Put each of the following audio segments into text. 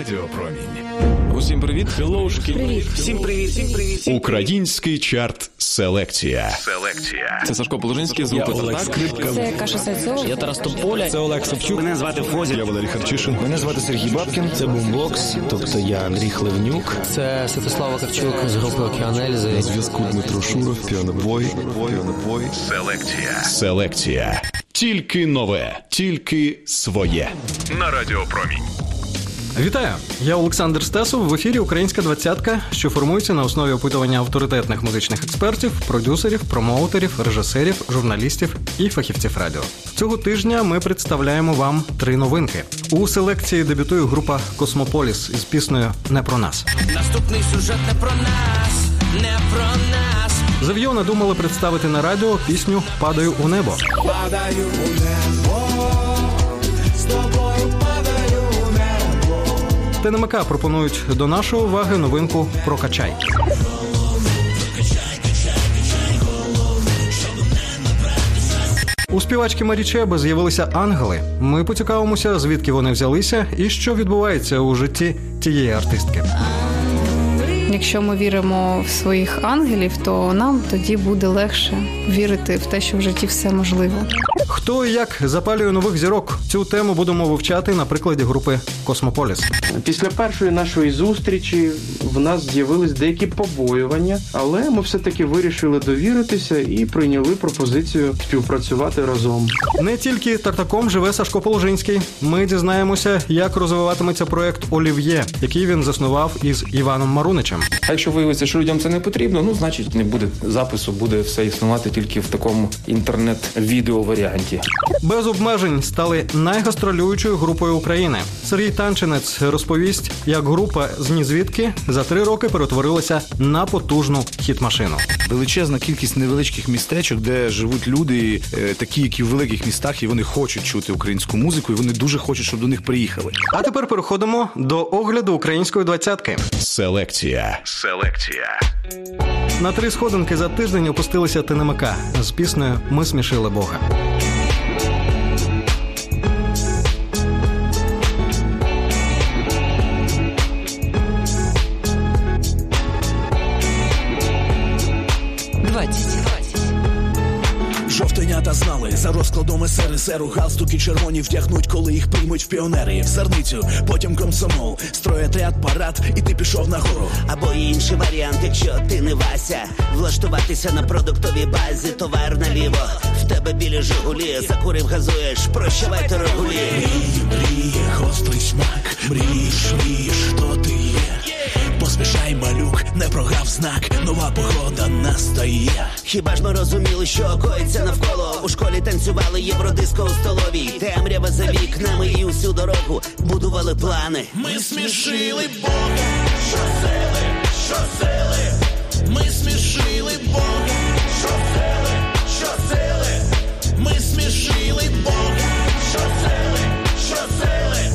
Радіо Промінь. Усім привіт, хеллоушки. Привіт. Всім привіт, всім привіт. Український чарт Селекція. Селекція. Це Сашко Положинський з групи Олег Скрипка. Це Каша Сайцова. Я Тарас Тополя. Це Олег Савчук. Мене звати Фозі. Я Валерій Харчишин. Мене звати Сергій Бабкін. Це Бумбокс, тобто я Андрій Хливнюк. Це Святослава Кравчук з групи Океанельзи. На зв'язку Дмитро Шуров, піанобой, піанобой. Селекція. Селекція. Тільки нове, тільки своє. На Радіо Промінь. Вітаю! Я Олександр Стасов. В ефірі Українська двадцятка, що формується на основі опитування авторитетних музичних експертів, продюсерів, промоутерів, режисерів, журналістів і фахівців радіо. Цього тижня ми представляємо вам три новинки. У селекції дебютує група Космополіс із піснею Не про нас. Наступний сюжет не про нас, не про нас. Зав'йо надумали представити на радіо пісню Падаю у небо. Падаю у небо, ТНМК пропонують до нашої уваги новинку про качай. У співачки Марі Чеби з'явилися ангели. Ми поцікавимося, звідки вони взялися і що відбувається у житті тієї артистки. Якщо ми віримо в своїх ангелів, то нам тоді буде легше вірити в те, що в житті все можливо. Хто і як запалює нових зірок? Цю тему будемо вивчати на прикладі групи Космополіс. Після першої нашої зустрічі в нас з'явились деякі побоювання, але ми все-таки вирішили довіритися і прийняли пропозицію співпрацювати разом. Не тільки тартаком живе Сашко Положинський. Ми дізнаємося, як розвиватиметься проект Олів'є, який він заснував із Іваном Маруничем. А якщо виявиться, що людям це не потрібно, ну значить не буде запису, буде все існувати тільки в такому інтернет-відео варіанті. Без обмежень стали найгастролюючою групою України. Сергій Танчинець розповість, як група з нізвідки за три роки перетворилася на потужну хіт-машину. Величезна кількість невеличких містечок, де живуть люди, е, такі, які в великих містах, і вони хочуть чути українську музику, і вони дуже хочуть, щоб до них приїхали. А тепер переходимо до огляду української двадцятки. Селекція. Селекція. На три сходинки за тиждень опустилися ТНМК з піснею Ми смішили Бога. Жовтенята знали за розкладом СРСРу галстуки червоні вдягнуть, коли їх приймуть в піонери. В зерницю, потім комсомол, строєте парад, і ти пішов нагору. Або інший варіант, якщо ти не Вася, влаштуватися на продуктовій базі, товар наліво. В тебе білі жигулі, закурив, газуєш, прощавай торгулі. Мрії, мрії, гострий смак, мрієш, мрієш, хто ти. Поспішай, малюк, не прогав знак, нова погода настає. Хіба ж ми розуміли, що коїться навколо? У школі танцювали євродиско у столовій. Темрява за вікнами і усю дорогу будували плани. Ми смішили Бога, що сили, що сили. Ми смішили Бога, що сили, що сили. Ми смішили Бога, що сили, що сили.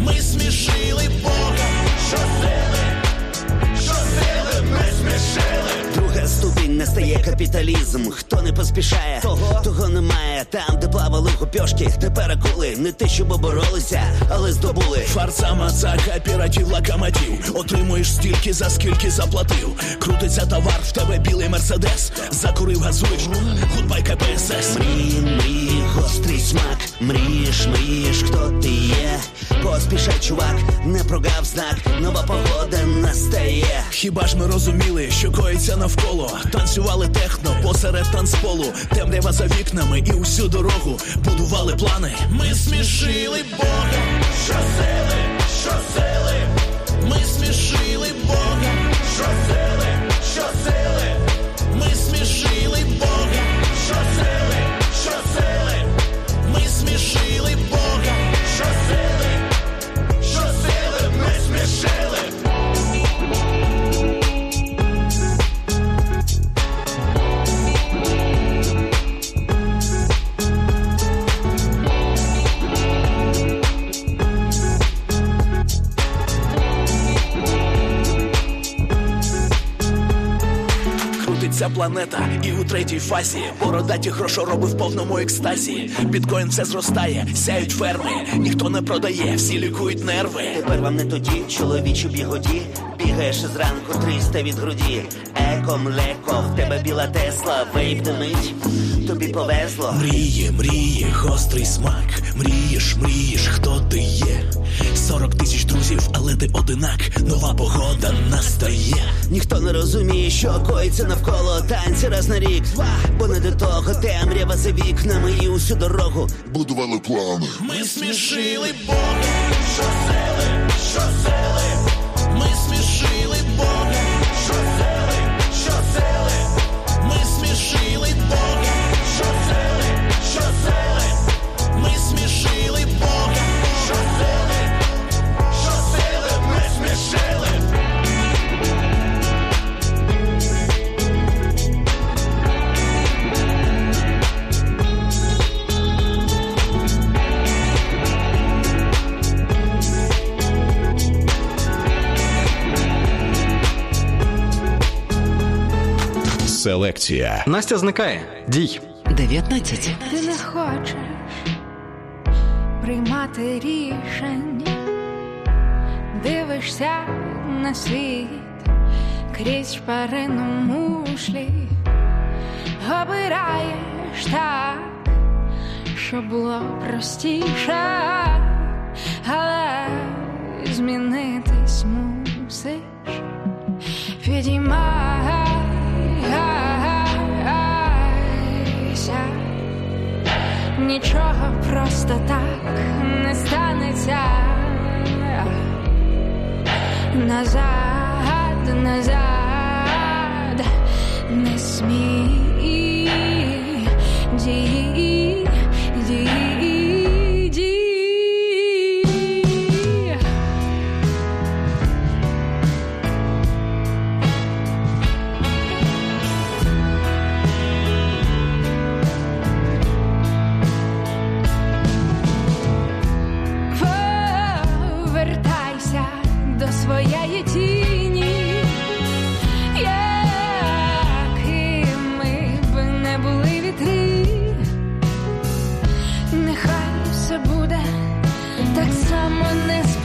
Ми смішили Бога, ступінь не стає капіталізм. Хто не поспішає, того, того немає. Там, де плавали гупьошки, тепер акули. Не те, щоб боролися, але здобули. Фарса, мацака, піратів, локомотив Отримуєш стільки, за скільки заплатив Крутиться товар, в тебе білий мерседес Закурив, газуєш, goodbye КПСС Мрії, мрії, гострий смак. Мрієш, мрієш, хто ти є. Поспішай, чувак, не прогав знак. Нова погода настає. Хіба ж ми розуміли, що коїться навколо Танцювали техно посеред танцполу Темрява за вікнами і усю дорогу Будували плани. Ми смішили Бога, що сили, що сили. Ми смішили Бога, що сили, ця планета, і у третій фазі бородаті грошороби в повному екстазі. Біткоін все зростає, сяють ферми, ніхто не продає, всі лікують нерви. Тепер вам не тоді, чоловічу бігоді. Бігаєш зранку 300 від груді. Еко, млеко, в тебе біла тесла, вейп димить, тобі повезло. Мріє, мріє, гострий смак. Мрієш, мрієш, хто ти є. 40 тисяч друзів, але ти одинак. Нова погода настає. Ніхто не розуміє, що коїться навколо танці раз на рік. Бо не до того темрява за вікнами і усю дорогу будували плани. Ми смішили що сели, що сели. Селекція. Настя зникає. Дій. 19. Ти не хочеш приймати рішення, дивишся на світ крізь шпарину мушлі, обираєш так, щоб було простіше, але змінитись мусиш, підіймайся. Нічого просто так не станеться. Назад, назад, не смій дії, дій,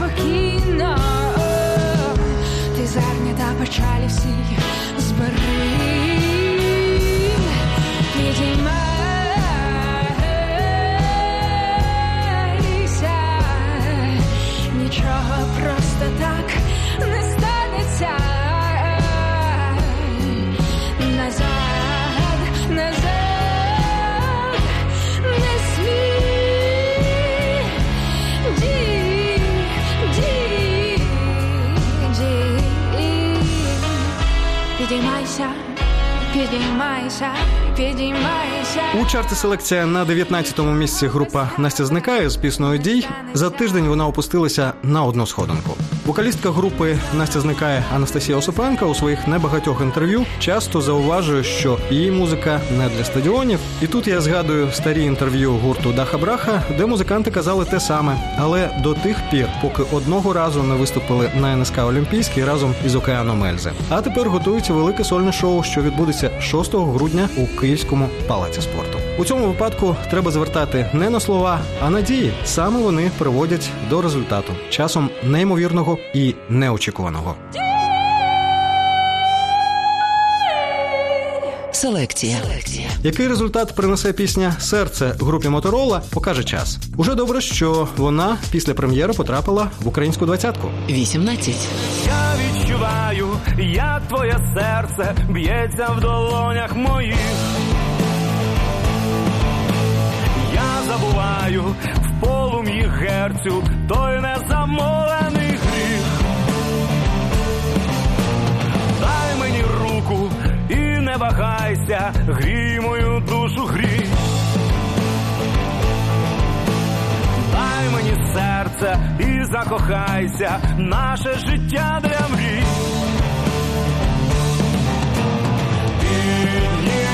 неспокійно. Ти зерня печалі всі збери. Підіймайся, підіймайся, підіймайся. У чарті селекція на 19-му місці група Настя зникає з піснею Дій. За тиждень вона опустилася на одну сходинку. Вокалістка групи Настя зникає Анастасія Осипенка у своїх небагатьох інтерв'ю часто зауважує, що її музика не для стадіонів. І тут я згадую старі інтерв'ю гурту Даха Браха, де музиканти казали те саме, але до тих пір, поки одного разу не виступили на НСК Олімпійський разом із Океаном Ельзи. А тепер готується велике сольне шоу, що відбудеться 6 грудня у Київському палаці спорту. У цьому випадку треба звертати не на слова, а на дії. Саме вони приводять до результату часом неймовірного і неочікуваного. Селекція. Який результат принесе пісня Серце групі Моторола, покаже час. Уже добре, що вона після прем'єри потрапила в українську двадцятку. 18. Я відчуваю, як твоє серце б'ється в долонях моїх. Я забуваю в полум'ї герцю той незамовлений гріх. Не вагайся, грій мою душу грій. Дай мені серце і закохайся, наше життя для мрій. Піднімаюсь,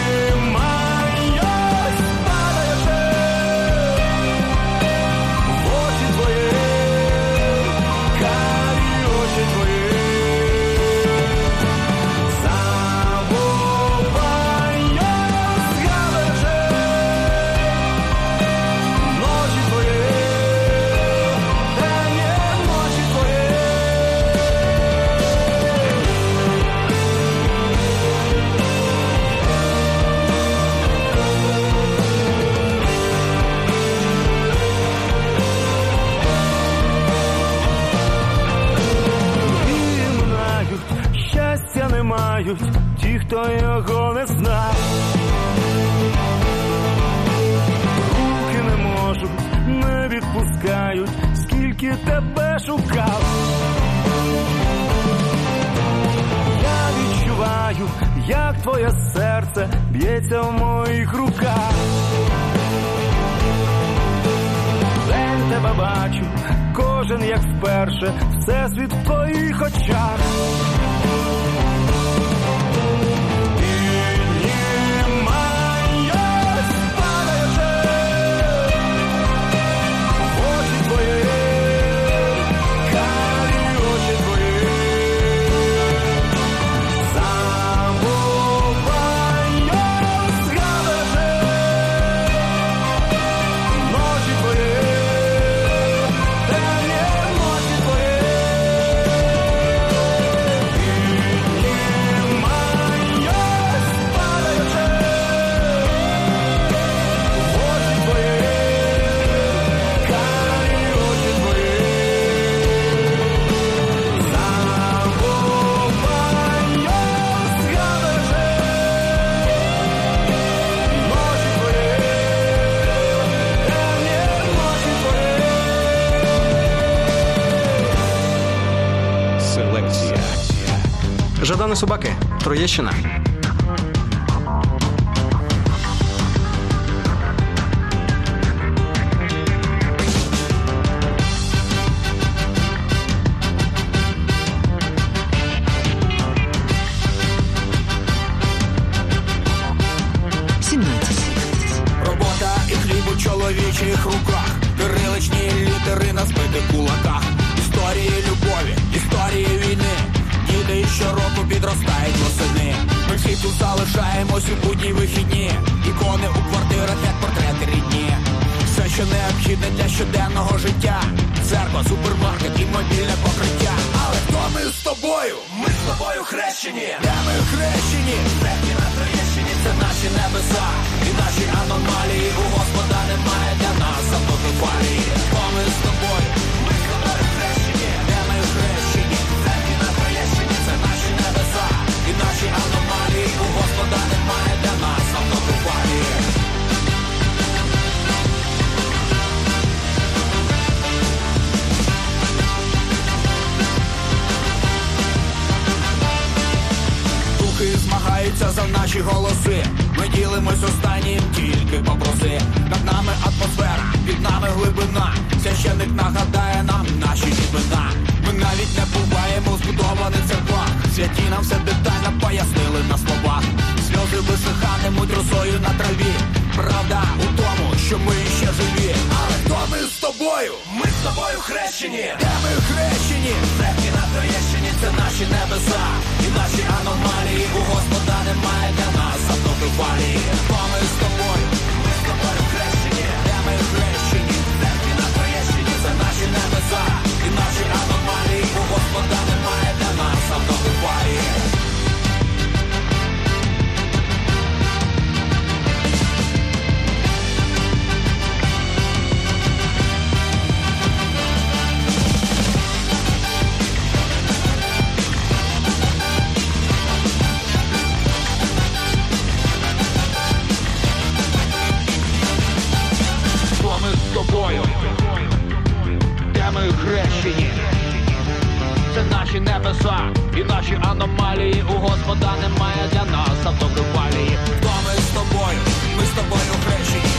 знають ті, хто його не знав. Руки не можуть, не відпускають, скільки тебе шукав. Я відчуваю, як твоє серце б'ється в моїх руках. День тебе бачу, кожен як вперше, всесвіт в твоїх очах. Троєщина. Духи змагаються за наші голоси. Ми ділимось останнім, тільки попроси. Над нами атмосфера, під нами глибина. Священник нагадає нам наші імена. Ми навіть не буваємо збудованих церквах. Святі нам все детально пояснили на словах. Сльози висихатимуть росою на траві. Правда у тому, що ми ще живі. Але хто ми з тобою? Ми з тобою хрещені. Де ми хрещені? Предки на Троєщині це наші небеса. І наші аномалії у Господа немає для нас автокефалії. парі ми з тобою? Наші небеса і наші аномалії. У Господа немає для нас автокефалії. Хто ми з тобою? Ми з тобою хрещені.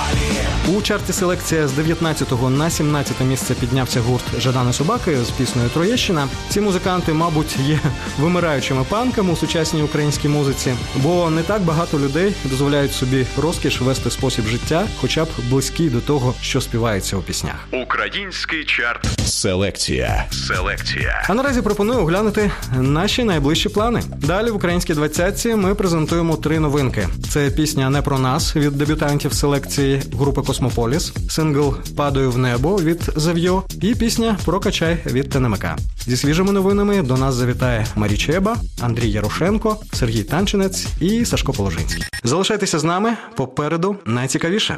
nobody У чарті селекція з 19 на 17 місце піднявся гурт Жадани Собаки з піснею Троєщина. Ці музиканти, мабуть, є вимираючими панками у сучасній українській музиці, бо не так багато людей дозволяють собі розкіш вести спосіб життя, хоча б близький до того, що співається у піснях. Український чарт. Селекція. Селекція. А наразі пропоную оглянути наші найближчі плани. Далі в українській двадцятці ми презентуємо три новинки: це пісня не про нас від дебютантів селекції групи Космополіс, сингл Падаю в небо від Зав'йо і пісня Прокачай від ТНМК. Зі свіжими новинами до нас завітає Марі Чеба, Андрій Ярошенко, Сергій Танчинець і Сашко Положинський. Залишайтеся з нами попереду найцікавіше.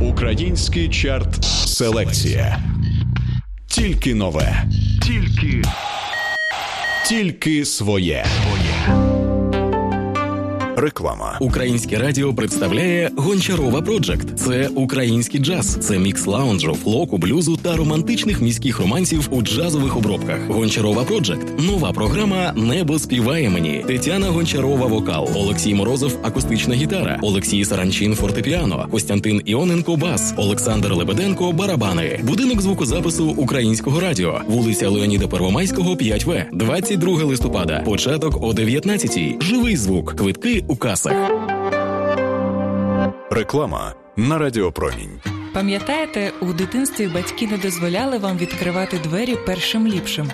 Український чарт. Селекція. Тільки нове. Тільки. Тільки своє. Реклама. Українське радіо представляє Гончарова Проджект. Це український джаз, це мікс лаунжу, флоку, блюзу та романтичних міських романсів у джазових обробках. Гончарова Проджект. Нова програма Небо співає мені. Тетяна Гончарова вокал, Олексій Морозов акустична гітара, Олексій Саранчин фортепіано, Костянтин Іоненко бас, Олександр Лебеденко барабани. Будинок звукозапису українського радіо, вулиця Леоніда Первомайського, 5В, 22 листопада. Початок о 19 Живий звук. Квитки у касах. Реклама на Радіопромінь. Пам'ятаєте, у дитинстві батьки не дозволяли вам відкривати двері першим ліпшим.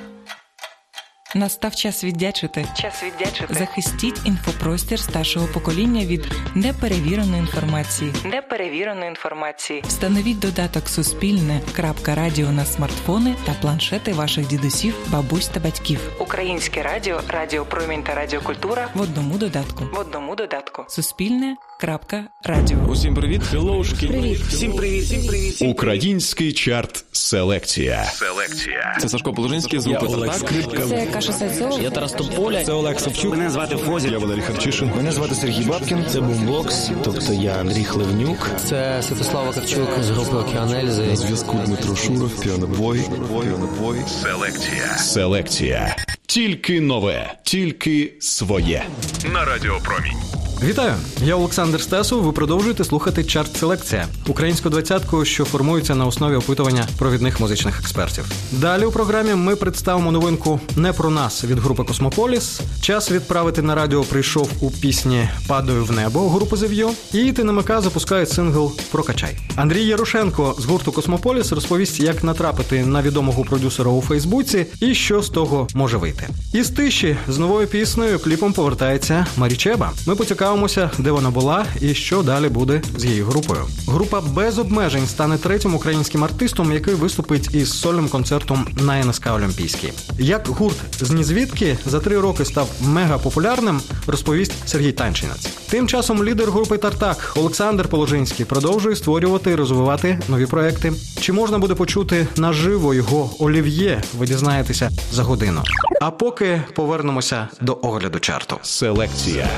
Настав час віддячити. Час віддячити. Захистіть інфопростір старшого покоління від неперевіреної інформації. Неперевіреної інформації. Встановіть додаток Суспільне крапка радіо на смартфони та планшети ваших дідусів, бабусь та батьків. Українське радіо, Радіо Промінь та Радіокультура В одному додатку. в одному додатку. Суспільне крапка радіо. Усім привіт, хеллоушки. Привіт. Всім привіт, всім привіт. Український чарт. Селекція. Селекція. Це Сашко Положинський з групи Тартак. Це Каша Сайцов. Я Тарас Тополя. Це Олег Савчук. Мене звати Фозі. Я Валерій Харчишин. Мене звати Сергій Бабкін. Це Бумбокс, тобто я Андрій Хливнюк. Це Святослав Вакарчук з групи Океанельзи. На зв'язку Дмитро Шуров, піанобой. Піанобой. Селекція. Селекція. Тільки нове, тільки своє. На Радіопромінь. Вітаю! Я Олександр Стасов. Ви продовжуєте слухати чарт селекція українську двадцятку, що формується на основі опитування провідних музичних експертів. Далі у програмі ми представимо новинку не про нас від групи Космополіс. Час відправити на радіо прийшов у пісні Падаю в небо групи The В'йо. І ТНМК запускає сингл Прокачай. Андрій Ярошенко з гурту Космополіс розповість, як натрапити на відомого продюсера у Фейсбуці і що з того може вийти. Із тиші з новою піснею кліпом повертається Марі Чеба. Ми поцікавимося, де вона була і що далі буде з її групою. Група без обмежень стане третім українським артистом, який виступить із сольним концертом на НСК Олімпійській. Як гурт з нізвідки за три роки став мега популярним, розповість Сергій Танчинець. Тим часом лідер групи Тартак Олександр Положинський продовжує створювати і розвивати нові проекти. Чи можна буде почути наживо його олів'є? Ви дізнаєтеся за годину. А поки повернемося до огляду чарту. Селекція.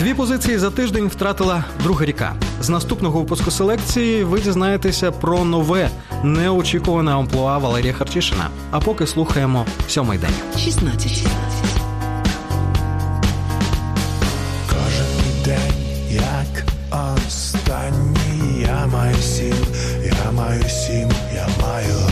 Дві позиції за тиждень втратила друга ріка. З наступного випуску селекції ви дізнаєтеся про нове неочікуване амплуа Валерія Харчишина. А поки слухаємо сьомий день. 16. Кожен день, як останній, я маю сім, я маю сім, я маю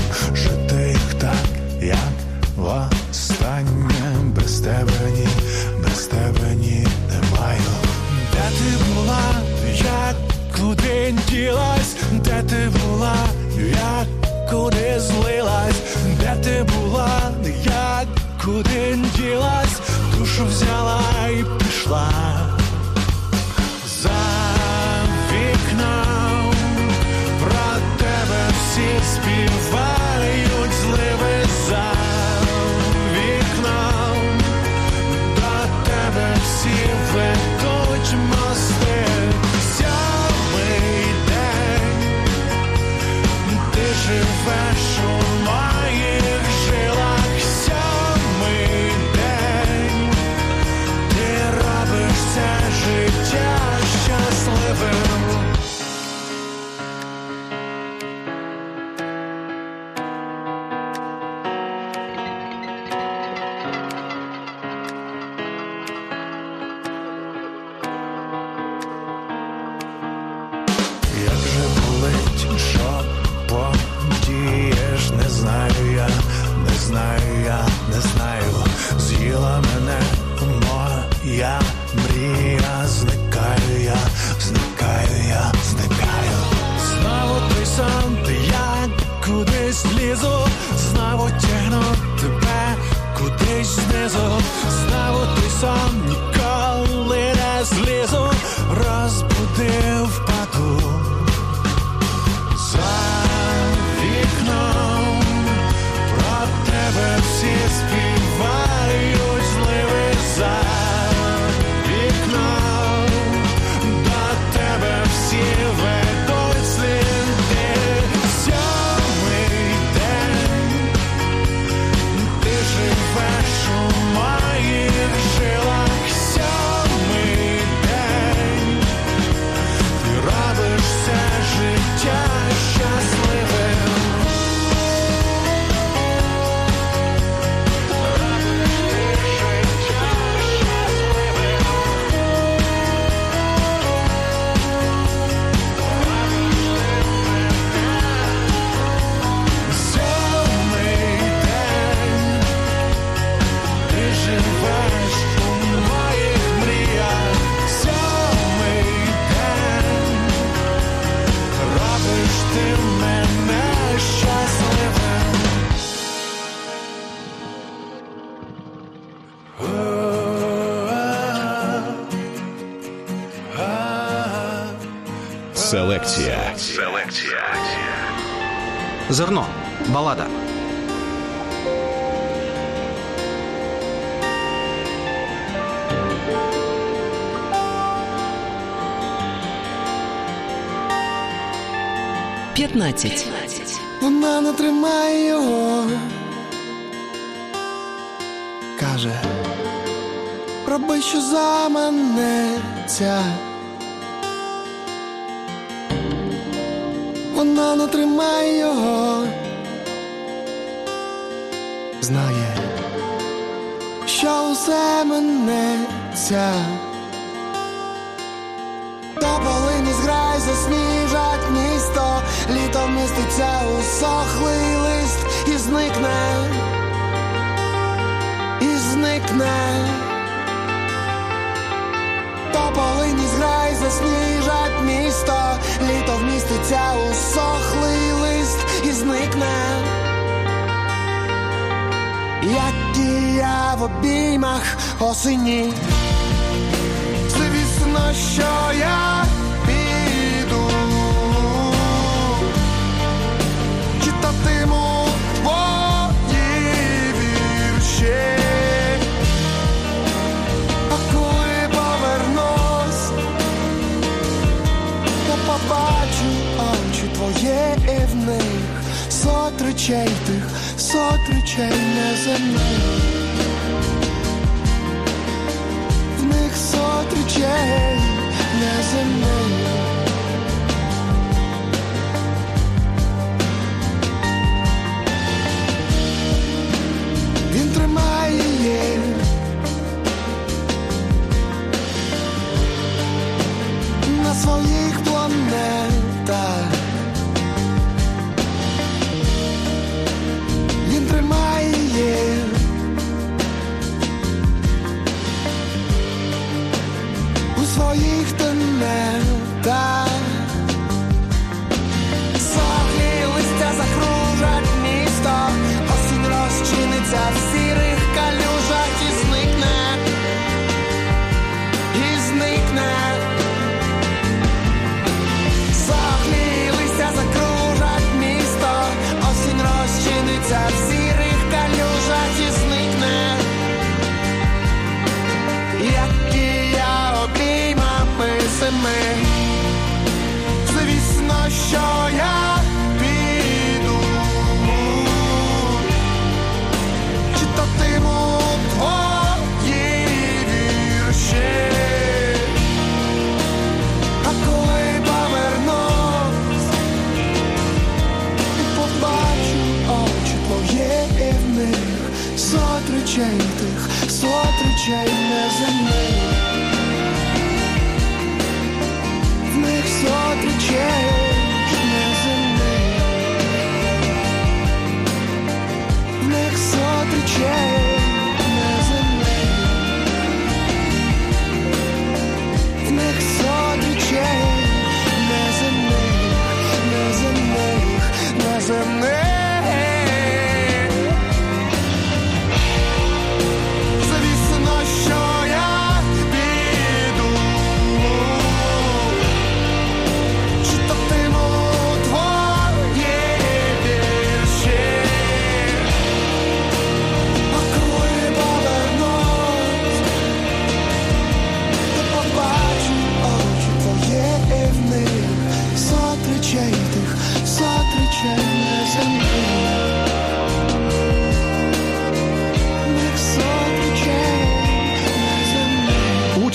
there's a 13. Вона не тримає його. Каже, роби, що заманеться. Вона не тримає його. Знає, що усе минеться. міститься усохлий лист і зникне, і зникне, то полині зграй засніжать місто, літо вміститься усохлий лист і зникне, як і я в обіймах осені, це вісно, що я. є і в них. Сот речей тих, сот речей неземних в них сот речей неземних він тримає її на своїх.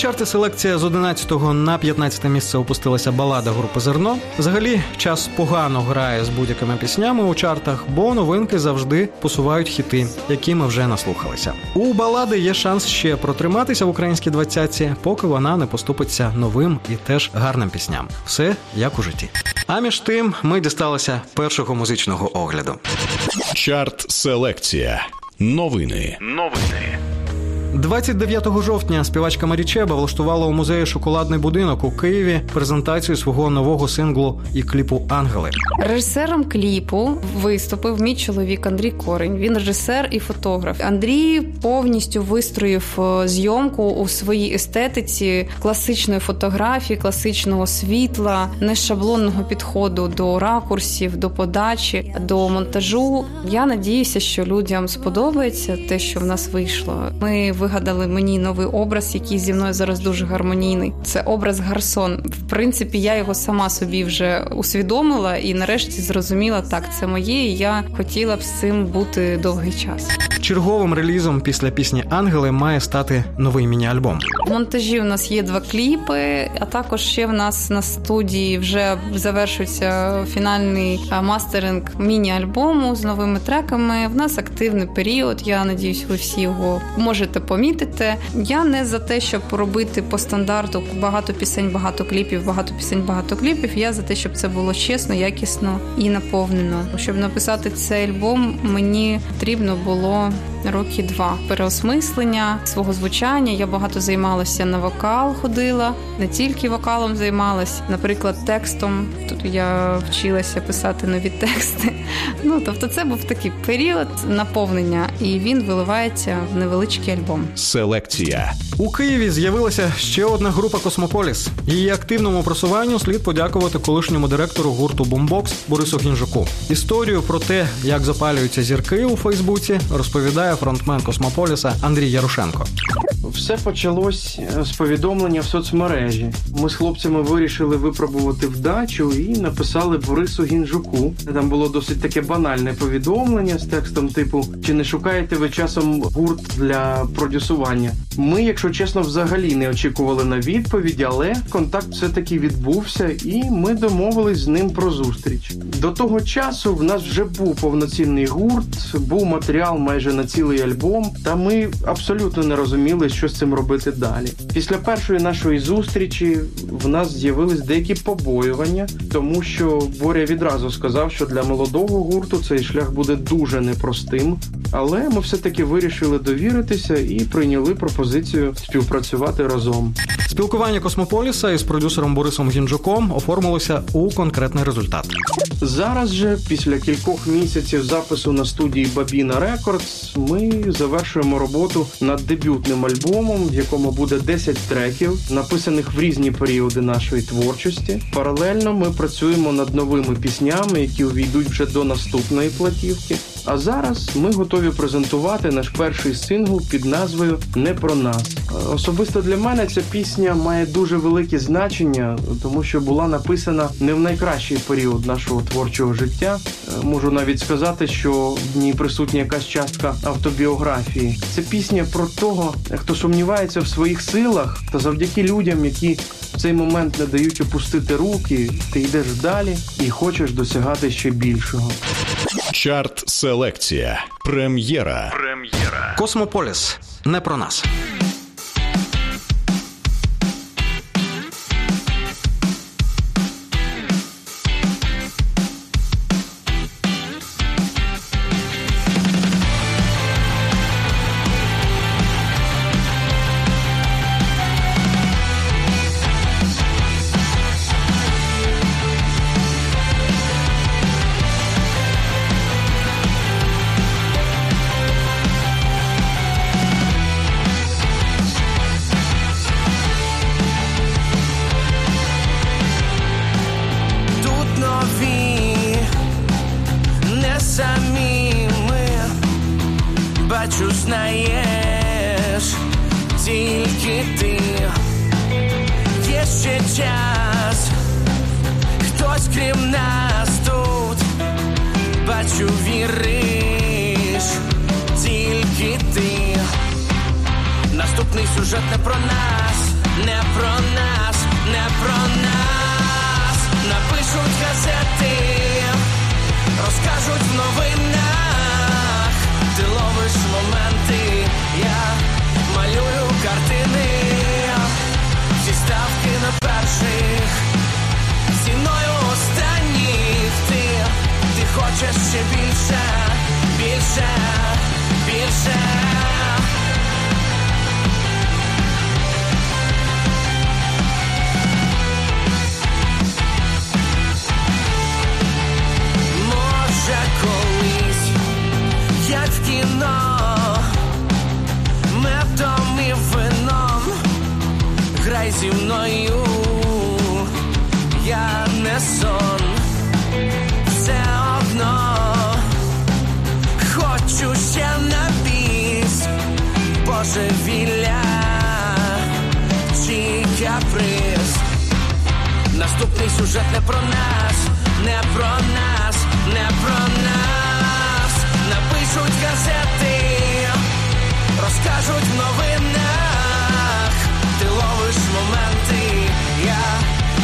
Чарти селекція з 11 на 15 місце опустилася балада групи Зерно. Взагалі, час погано грає з будь-якими піснями у чартах, бо новинки завжди посувають хіти, які ми вже наслухалися. У балади є шанс ще протриматися в українській двадцятці, поки вона не поступиться новим і теж гарним пісням. Все як у житті. А між тим ми дісталися першого музичного огляду. Чарт селекція. Новини. Новини. 29 жовтня співачка Марічеба влаштувала у музеї Шоколадний будинок у Києві презентацію свого нового синглу і кліпу Ангели. Режисером кліпу виступив мій чоловік Андрій Корень. Він режисер і фотограф. Андрій повністю вистроїв е, зйомку у своїй естетиці класичної фотографії, класичного світла, нешаблонного підходу до ракурсів, до подачі, до монтажу. Я надіюся, що людям сподобається те, що в нас вийшло. Ми вигадали мені новий образ, який зі мною зараз дуже гармонійний. Це образ Гарсон. В принципі, я його сама собі вже усвідомила і нарешті зрозуміла, так це моє. і Я хотіла б з цим бути довгий час. Черговим релізом після пісні Ангели має стати новий міні-альбом. В монтажі у нас є два кліпи, а також ще в нас на студії вже завершується фінальний мастеринг міні-альбому з новими треками. В нас активний період. Я надіюсь, ви всі його можете помітити. Я не за те, щоб робити по стандарту багато пісень, багато кліпів, багато пісень, багато кліпів. Я за те, щоб це було чесно, якісно і наповнено. Щоб написати цей альбом, мені потрібно було. Роки два переосмислення свого звучання. Я багато займалася на вокал, ходила не тільки вокалом займалась, наприклад, текстом. Тут я вчилася писати нові тексти. Ну тобто, це був такий період наповнення, і він виливається в невеличкий альбом. Селекція у Києві з'явилася ще одна група Космополіс. Її активному просуванню слід подякувати колишньому директору гурту Бумбокс Борису Гінжуку. Історію про те, як запалюються зірки у Фейсбуці, розповідає фронтмен Космополіса Андрій Ярушенко. Все почалось з повідомлення в соцмережі. Ми з хлопцями вирішили випробувати вдачу і написали Борису Гінжуку. Там було досить таке банальне повідомлення з текстом типу: Чи не шукаєте ви часом гурт для продюсування? Ми, якщо чесно, взагалі не очікували на відповідь, але контакт все-таки відбувся, і ми домовились з ним про зустріч. До того часу в нас вже був повноцінний гурт, був матеріал майже на цілий альбом, та ми абсолютно не розуміли, що з цим робити далі. Після першої нашої зустрічі в нас з'явились деякі побоювання, тому що Боря відразу сказав, що для молодого гурту цей шлях буде дуже непростим. Але ми все-таки вирішили довіритися і прийняли пропозицію співпрацювати разом. Спілкування Космополіса із продюсером Борисом Гінджуком оформилося у конкретний результат. Зараз же, після кількох місяців запису на студії Бабіна Records, ми завершуємо роботу над дебютним альбомом, в якому буде 10 треків, написаних в різні періоди нашої творчості. Паралельно ми працюємо над новими піснями, які увійдуть вже до наступної платівки. А зараз ми готові презентувати наш перший сингл під назвою Не про нас. Особисто для мене ця пісня має дуже велике значення, тому що була написана не в найкращий період нашого творчого життя. Можу навіть сказати, що в ній присутня якась частка автобіографії. Це пісня про того, хто сумнівається в своїх силах, та завдяки людям, які в цей момент не дають опустити руки, ти йдеш далі і хочеш досягати ще більшого. Чарт селекція. Прем'єра. Прем'єра. Космополіс не про нас. Божевілля чи каприз. Наступний сюжет не про нас, не про нас, не про нас. Напишуть газети, розкажуть в новинах. Ти ловиш моменти, я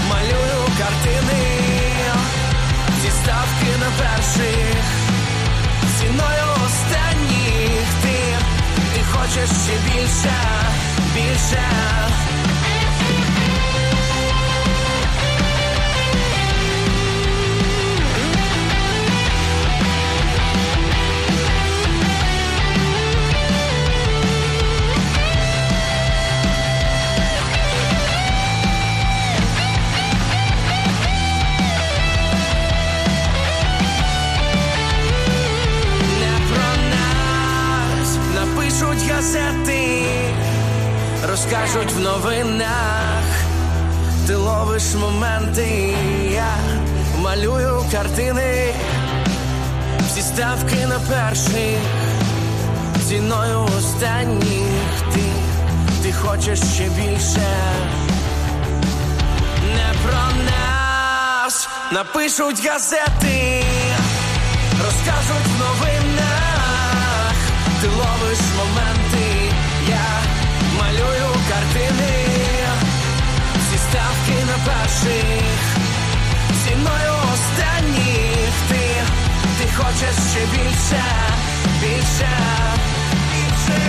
малюю картини, зі ставки на перших, хочеш ще більше, більше. Розкажуть в новинах, ти ловиш моменти, я малюю картини, всі ставки на перших, ціною останніх. Ти, ти хочеш ще більше, не про нас напишуть газети перших, ціною останніх ти, ти хочеш ще більше, більше, більше.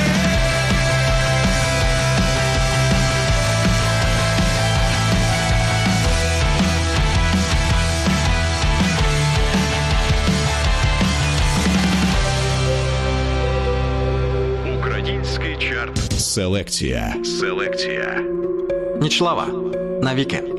Селекція. Селекція. Нічлава. Навіки.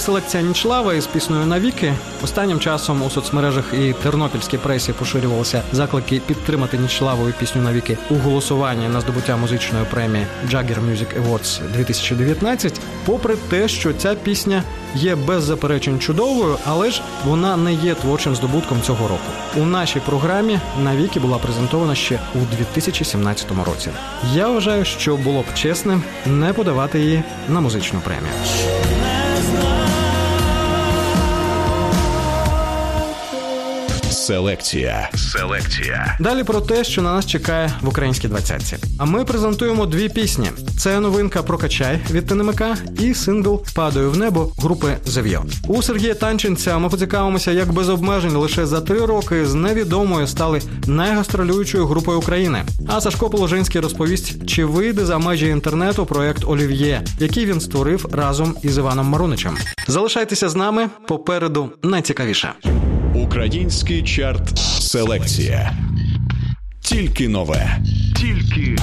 Селекція Нічлава із піснею Навіки останнім часом у соцмережах і тернопільській пресі поширювалися заклики підтримати Нічлаву і пісню Навіки у голосуванні на здобуття музичної премії Jagger Music Awards 2019, попри те, що ця пісня є без заперечень чудовою, але ж вона не є творчим здобутком цього року. У нашій програмі Навіки була презентована ще у 2017 році. Я вважаю, що було б чесним не подавати її на музичну премію. Селекція. Селекція. Далі про те, що на нас чекає в українській двадцятці. А ми презентуємо дві пісні: це новинка Прокачай від ТНМК і сингл Падаю в небо групи Зев'йо. У Сергія Танченця ми поцікавимося, як без обмежень лише за три роки з невідомою стали найгастролюючою групою України. А Сашко Положинський розповість, чи вийде за межі інтернету проект Олів'є, який він створив разом із Іваном Маруничем. Залишайтеся з нами попереду найцікавіше. Український чарт Селекція. Тільки нове. Тільки.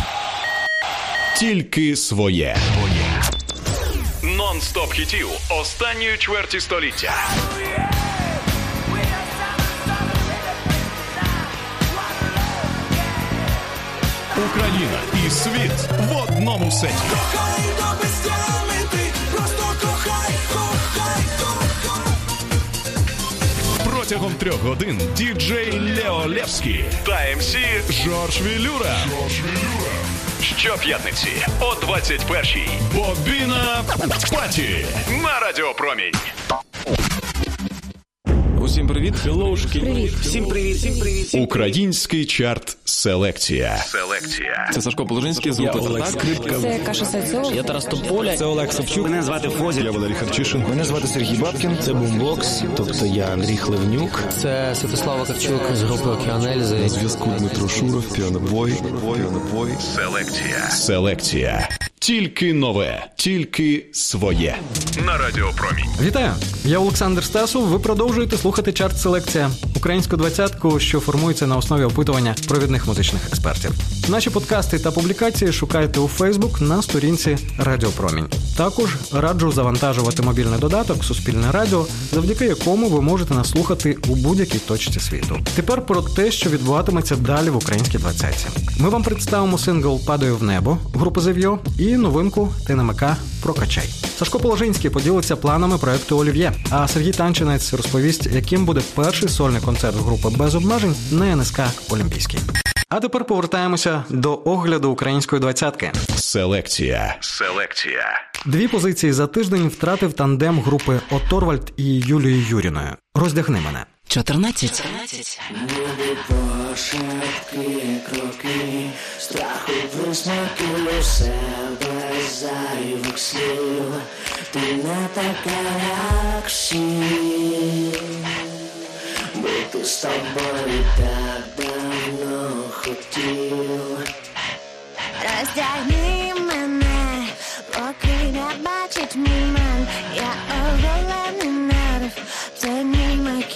Тільки своє. Нон-стоп хітів останньої чверті століття. Україна і світ в одному сеті. Протягом трьох годин діджей Лео Левський та МС Жорж Вілюра. Щоп'ятниці о 21-й. Бобіна Party на Радіопромінь. Усім привіт, хеллоушки. Привіт. Всім привіт, всім привіт. Український чарт Селекція. Селекція. Це Сашко Положинський з групи Олег Скрипка. Це Каша Сальцова. Я Тарас Тополя. Це Олег Савчук. Мене звати Фозі. Я Валерій Харчишин. Мене звати Сергій Бабкін. Це Бумбокс, тобто я Андрій Хлевнюк. Це Святослава Кравчук з групи Океан Ельзи. На зв'язку Дмитро Шуров, піанобой. Піанобой. Селекція. Селекція. Тільки нове, тільки своє. На Радіопромінь. Вітаю! Я Олександр Стасов. Ви продовжуєте слухати чарт селекція українську двадцятку, що формується на основі опитування провідних музичних експертів. Наші подкасти та публікації шукайте у Фейсбук на сторінці Радіопромінь. Також раджу завантажувати мобільний додаток Суспільне радіо, завдяки якому ви можете нас слухати у будь-якій точці світу. Тепер про те, що відбуватиметься далі в українській двадцятці. Ми вам представимо сингл Падаю в небо групи Зев'йо і новинку ТНМК Прокачай. Сашко Положинський поділиться планами проекту Олів'є. А Сергій Танчинець розповість, яким буде перший сольний концерт групи без обмежень на НСК Олімпійський. А тепер повертаємося до огляду української двадцятки. Селекція. Селекція. Дві позиції за тиждень втратив тандем групи Оторвальд і Юлії Юріною. Роздягни мене. 14. Ніби пошепки, кроки, страху присмаки у себе зайвих слів. Ти не така, як всі, бути з тобою так давно хотів. Роздягни мене, поки не бачить мій мен. Я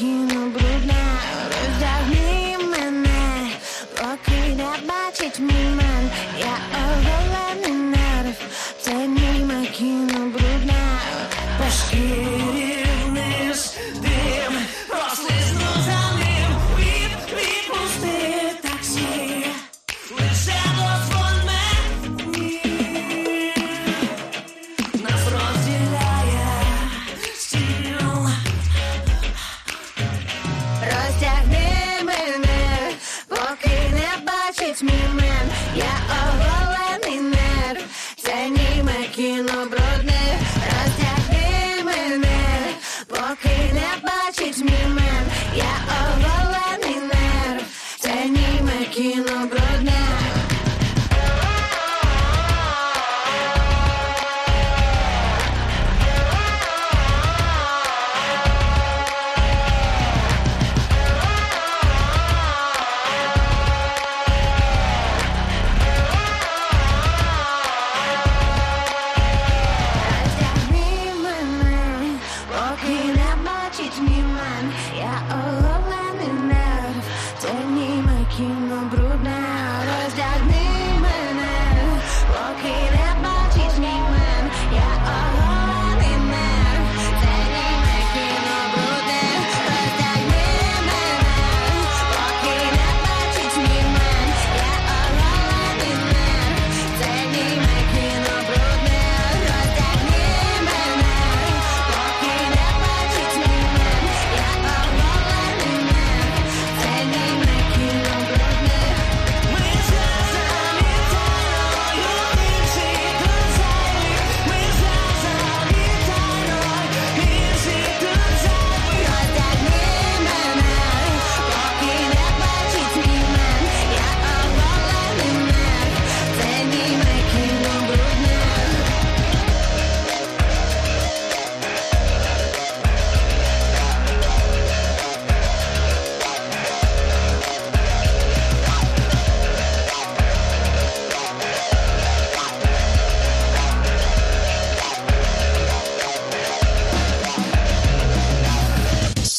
кіно брудне. Роздягни мене, поки не бачить мій мен. Я оголений нерв, це німе кіно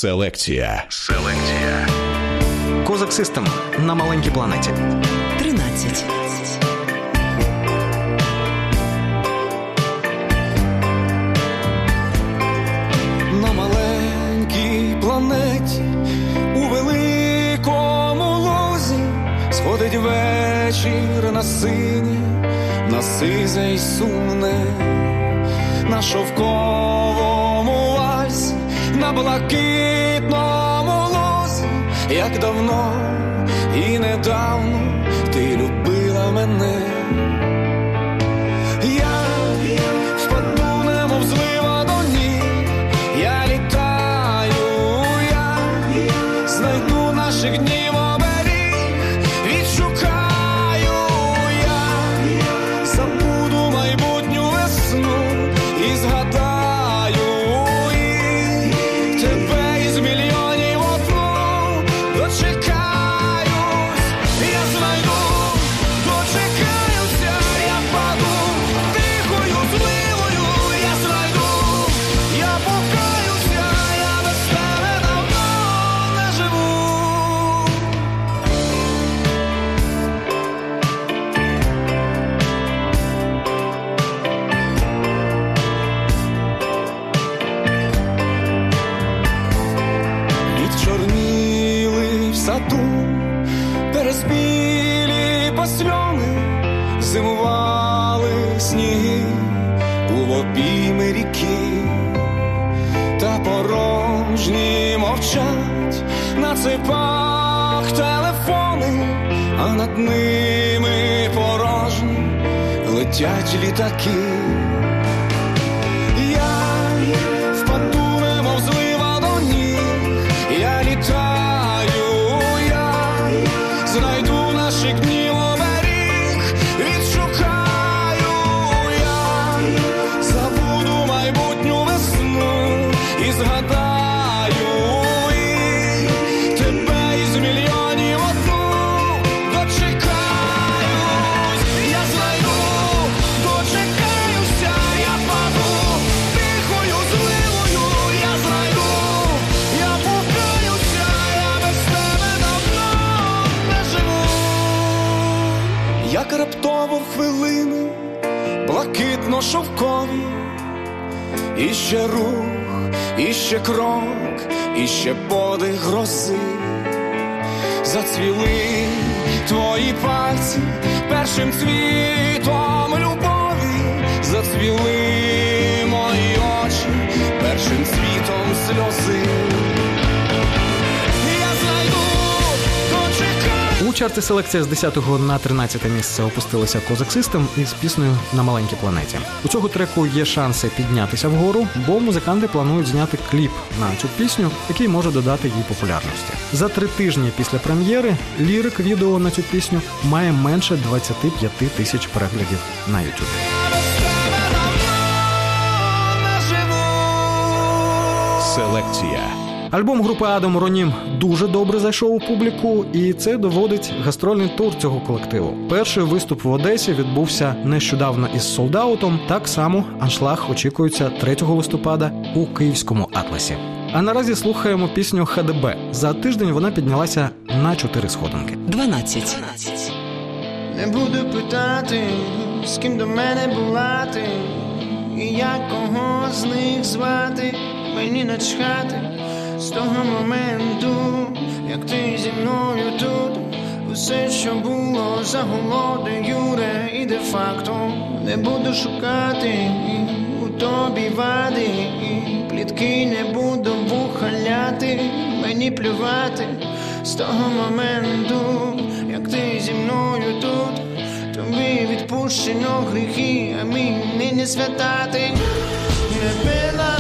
Селекція. Селекція. Козак Систем на маленькій планеті. 13. на маленькій планеті у великому лузі сходить вечір на синє, на сизе й сумне, на вальсі, на блакитному лузі, як давно і недавно ти любила мене. acredita aqui. Крок, і ще подих грози. Зацвіли твої пальці першим цвітом любові, зацвіли чарті селекція з 10 на 13 місце опустилася Козак Систем із піснею на маленькій планеті. У цього треку є шанси піднятися вгору, бо музиканти планують зняти кліп на цю пісню, який може додати їй популярності. За три тижні після прем'єри лірик відео на цю пісню має менше 25 тисяч переглядів на YouTube. Селекція. Альбом групи Адам Ронім дуже добре зайшов у публіку, і це доводить гастрольний тур цього колективу. Перший виступ в Одесі відбувся нещодавно із солдаутом. Так само аншлаг очікується 3 листопада у київському атласі. А наразі слухаємо пісню ХДБ. За тиждень вона піднялася на 4 сходинки. 12. Не буду питати, з ким до мене була ти, і як кого з них звати, мені начхати з того моменту, як ти зі мною тут, усе, що було за голодою, ре і де-факто не буду шукати у тобі вади, і плітки не буду вухаляти, мені плювати. З того моменту, як ти зі мною тут, тобі відпущено гріхи, а мені не святати, не пила,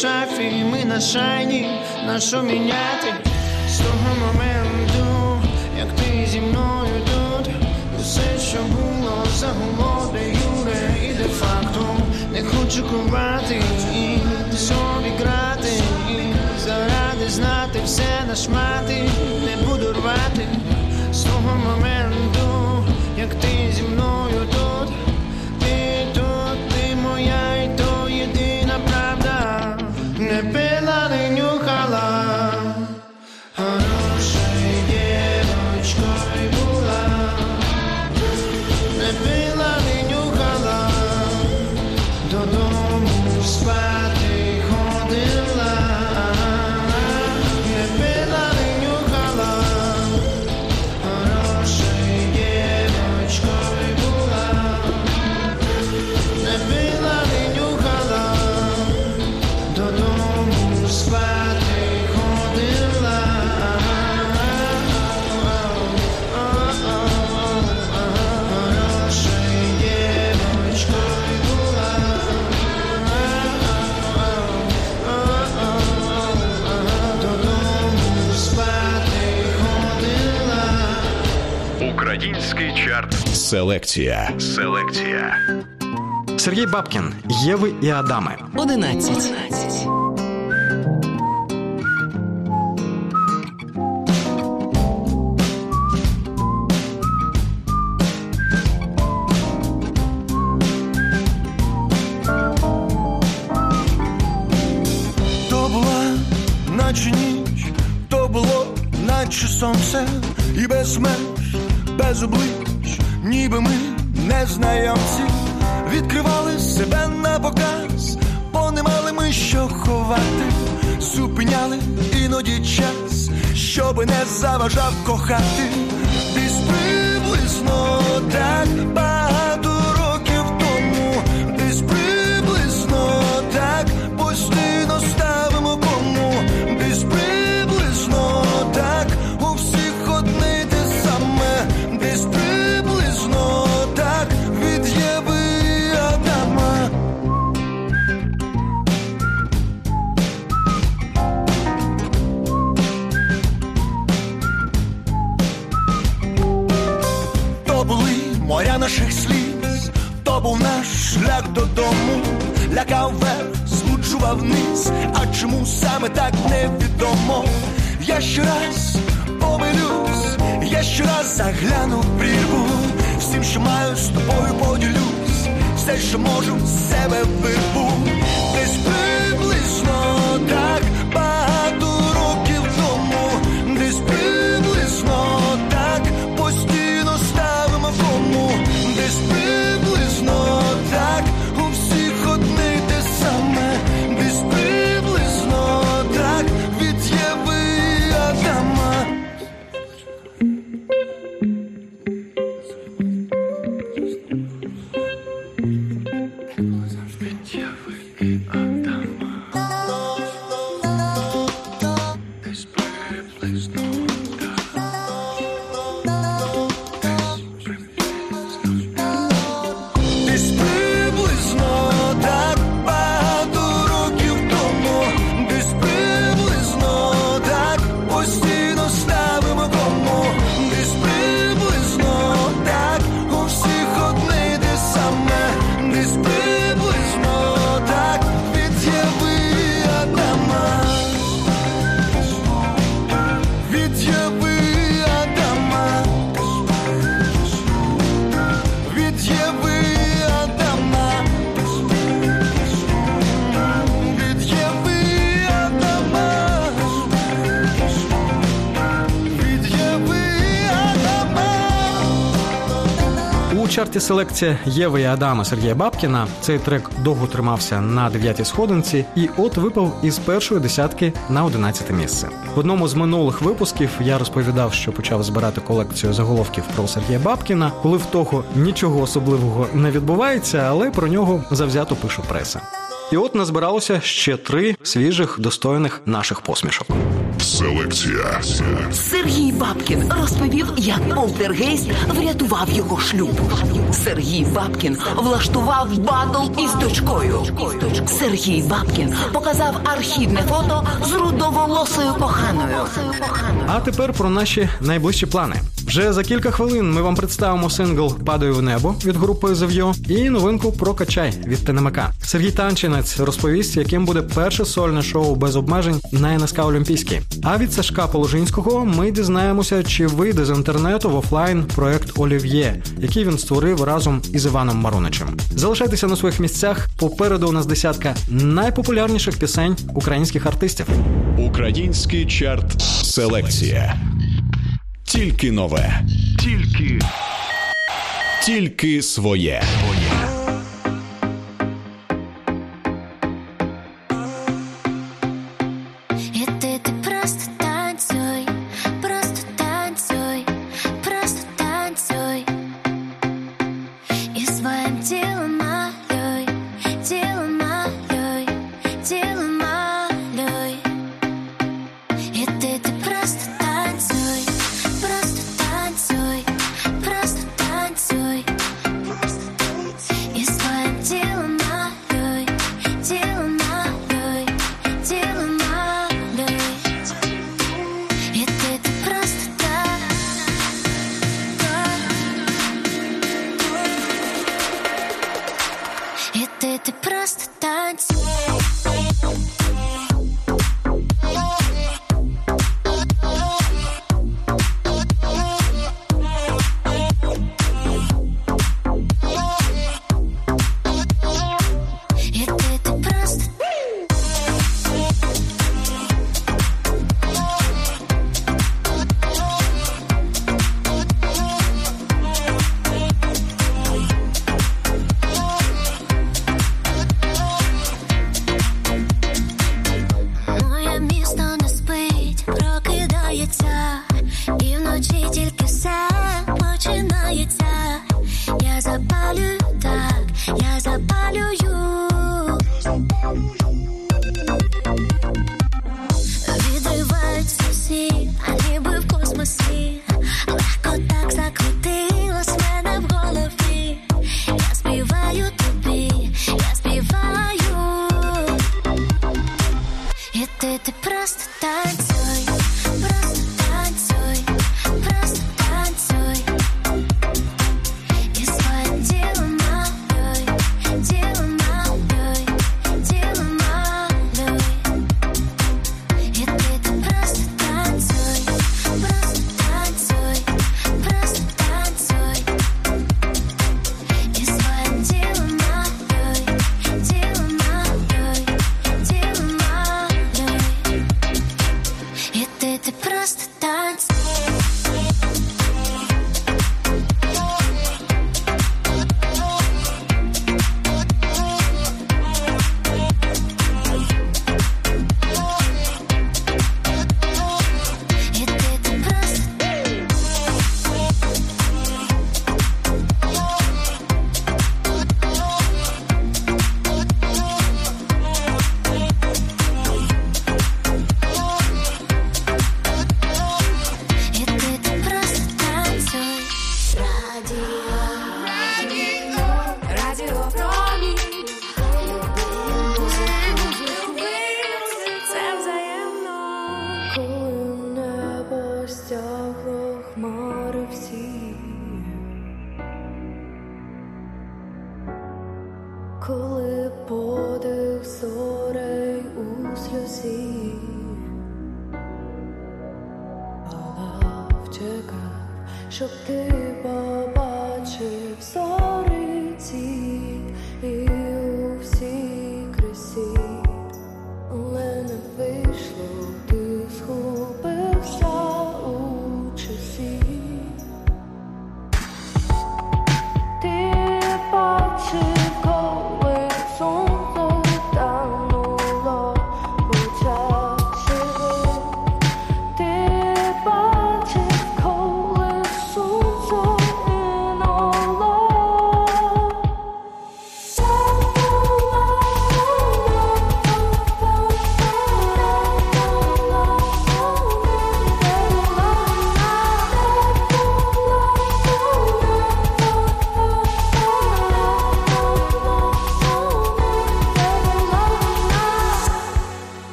шафі, ми на шайні, на що міняти? З того моменту, як ти зі мною тут, усе, що було, загуло, де юре і де факто, не хочу кувати і собі грати, заради знати все на шмати, не буду рвати. З того моменту, як ти зі мною додому Селекція. Селекція. Сергій Бабкін, Єви і Адами. 11. Щоби не заважав кохати, були моря наших сліз, то був наш шлях додому, лякав вверх, злучував вниз, а чому саме так невідомо. Я ще раз помилюсь, я ще раз загляну в прірву, всім, що маю з тобою поділюсь, все, що можу з себе вирву, Чарті селекція Єви і Адама Сергія Бабкіна цей трек довго тримався на дев'ятій сходинці і от випав із першої десятки на одинадцяте місце. В одному з минулих випусків я розповідав, що почав збирати колекцію заголовків про Сергія Бабкіна, коли в того нічого особливого не відбувається, але про нього завзято пише преса. І от назбиралося ще три свіжих достойних наших посмішок. Селекція. Сергій Бабкін розповів, як полтергейст врятував його шлюб. Сергій Бабкін влаштував батл із дочкою. Сергій Бабкін показав архівне фото з рудоволосою коханою. А тепер про наші найближчі плани. Вже за кілька хвилин ми вам представимо сингл Падаю в небо від групи Зев'йо і новинку про качай від ТНМК. Сергій Танчинець розповість, яким буде перше сольне шоу без обмежень на НСК Олімпійській. А від Сашка Положинського ми дізнаємося, чи вийде з інтернету в офлайн проект Олів'є, який він створив разом із Іваном Маруничем. Залишайтеся на своїх місцях. Попереду у нас десятка найпопулярніших пісень українських артистів. Український чарт Селекція. Тільки нове. Тільки. Тільки своє. І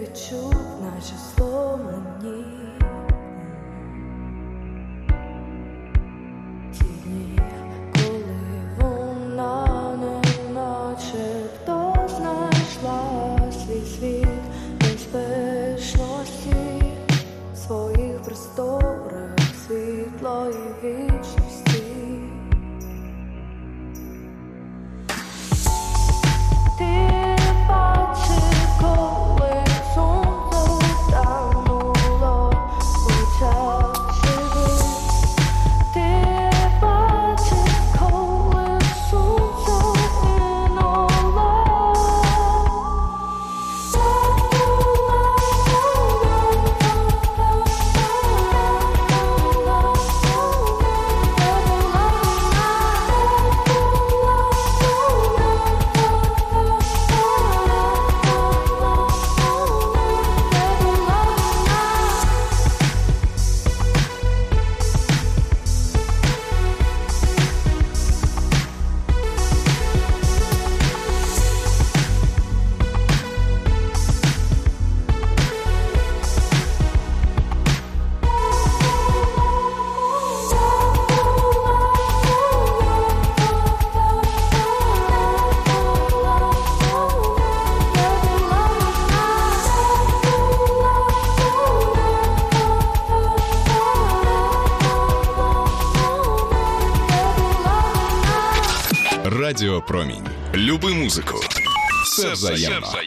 відчув, наче сломлені. Радіо Промінь.